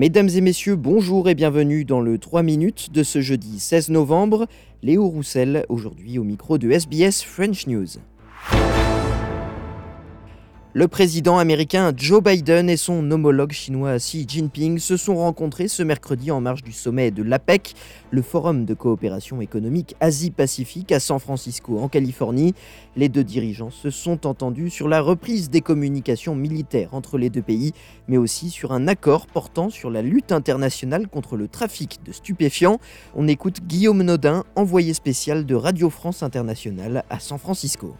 Mesdames et messieurs, bonjour et bienvenue dans le 3 minutes de ce jeudi 16 novembre. Léo Roussel, aujourd'hui au micro de SBS French News. Le président américain Joe Biden et son homologue chinois Xi Jinping se sont rencontrés ce mercredi en marge du sommet de l'APEC, le forum de coopération économique Asie-Pacifique à San Francisco en Californie. Les deux dirigeants se sont entendus sur la reprise des communications militaires entre les deux pays, mais aussi sur un accord portant sur la lutte internationale contre le trafic de stupéfiants. On écoute Guillaume Nodin, envoyé spécial de Radio France Internationale à San Francisco.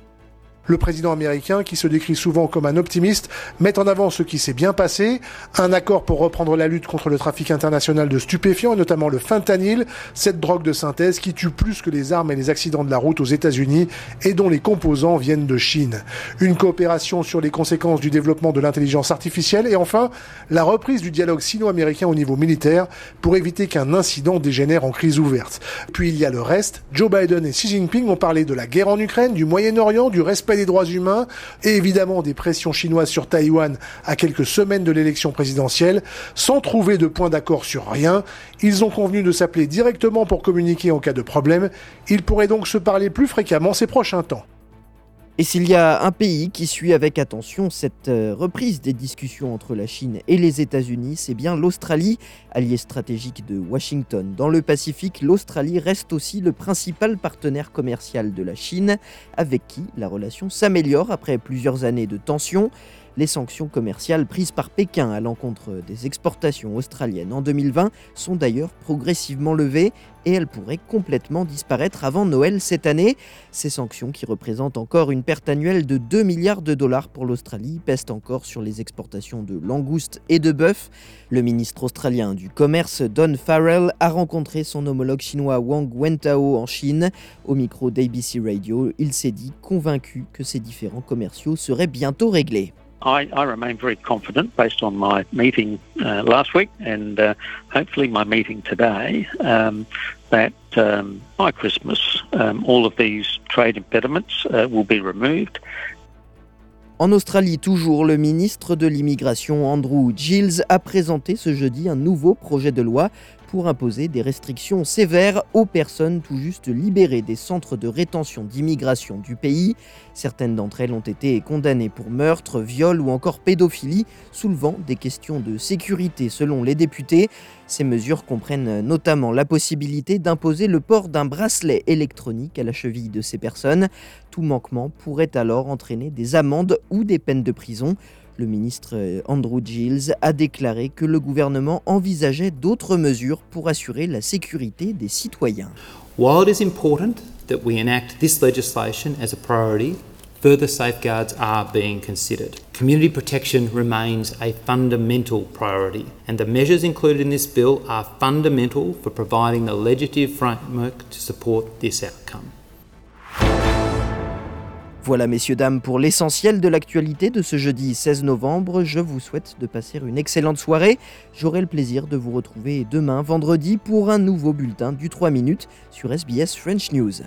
Le président américain, qui se décrit souvent comme un optimiste, met en avant ce qui s'est bien passé, un accord pour reprendre la lutte contre le trafic international de stupéfiants, et notamment le fentanyl, cette drogue de synthèse qui tue plus que les armes et les accidents de la route aux États-Unis et dont les composants viennent de Chine. Une coopération sur les conséquences du développement de l'intelligence artificielle et enfin la reprise du dialogue sino-américain au niveau militaire pour éviter qu'un incident dégénère en crise ouverte. Puis il y a le reste. Joe Biden et Xi Jinping ont parlé de la guerre en Ukraine, du Moyen-Orient, du respect des droits humains et évidemment des pressions chinoises sur Taïwan à quelques semaines de l'élection présidentielle, sans trouver de point d'accord sur rien. Ils ont convenu de s'appeler directement pour communiquer en cas de problème. Ils pourraient donc se parler plus fréquemment ces prochains temps. Et s'il y a un pays qui suit avec attention cette euh, reprise des discussions entre la Chine et les États-Unis, c'est bien l'Australie, allié stratégique de Washington. Dans le Pacifique, l'Australie reste aussi le principal partenaire commercial de la Chine, avec qui la relation s'améliore après plusieurs années de tensions. Les sanctions commerciales prises par Pékin à l'encontre des exportations australiennes en 2020 sont d'ailleurs progressivement levées et elles pourraient complètement disparaître avant Noël cette année. Ces sanctions, qui représentent encore une perte annuelle de 2 milliards de dollars pour l'Australie, pèsent encore sur les exportations de langoustes et de bœuf. Le ministre australien du Commerce, Don Farrell, a rencontré son homologue chinois Wang Wentao en Chine. Au micro d'ABC Radio, il s'est dit convaincu que ces différents commerciaux seraient bientôt réglés. I, I, remain very confident based on my meeting uh, last week and uh, hopefully my meeting today um, that um, by Christmas um, all of these trade impediments uh, will be removed. En Australie, toujours, le ministre de l'Immigration Andrew Gilles a présenté ce jeudi un nouveau projet de loi pour imposer des restrictions sévères aux personnes tout juste libérées des centres de rétention d'immigration du pays. Certaines d'entre elles ont été condamnées pour meurtre, viol ou encore pédophilie, soulevant des questions de sécurité selon les députés. Ces mesures comprennent notamment la possibilité d'imposer le port d'un bracelet électronique à la cheville de ces personnes. Tout manquement pourrait alors entraîner des amendes ou des peines de prison. Le ministre euh, Andrew Giles a déclaré que le gouvernement envisageait d'autres mesures pour assurer la sécurité des citoyens. While it is important that we enact this legislation as a priority, further safeguards are being considered. Community protection remains a fundamental priority, and the measures included in this bill are fundamental for providing the legislative framework to support this outcome. Voilà messieurs, dames, pour l'essentiel de l'actualité de ce jeudi 16 novembre. Je vous souhaite de passer une excellente soirée. J'aurai le plaisir de vous retrouver demain vendredi pour un nouveau bulletin du 3 minutes sur SBS French News.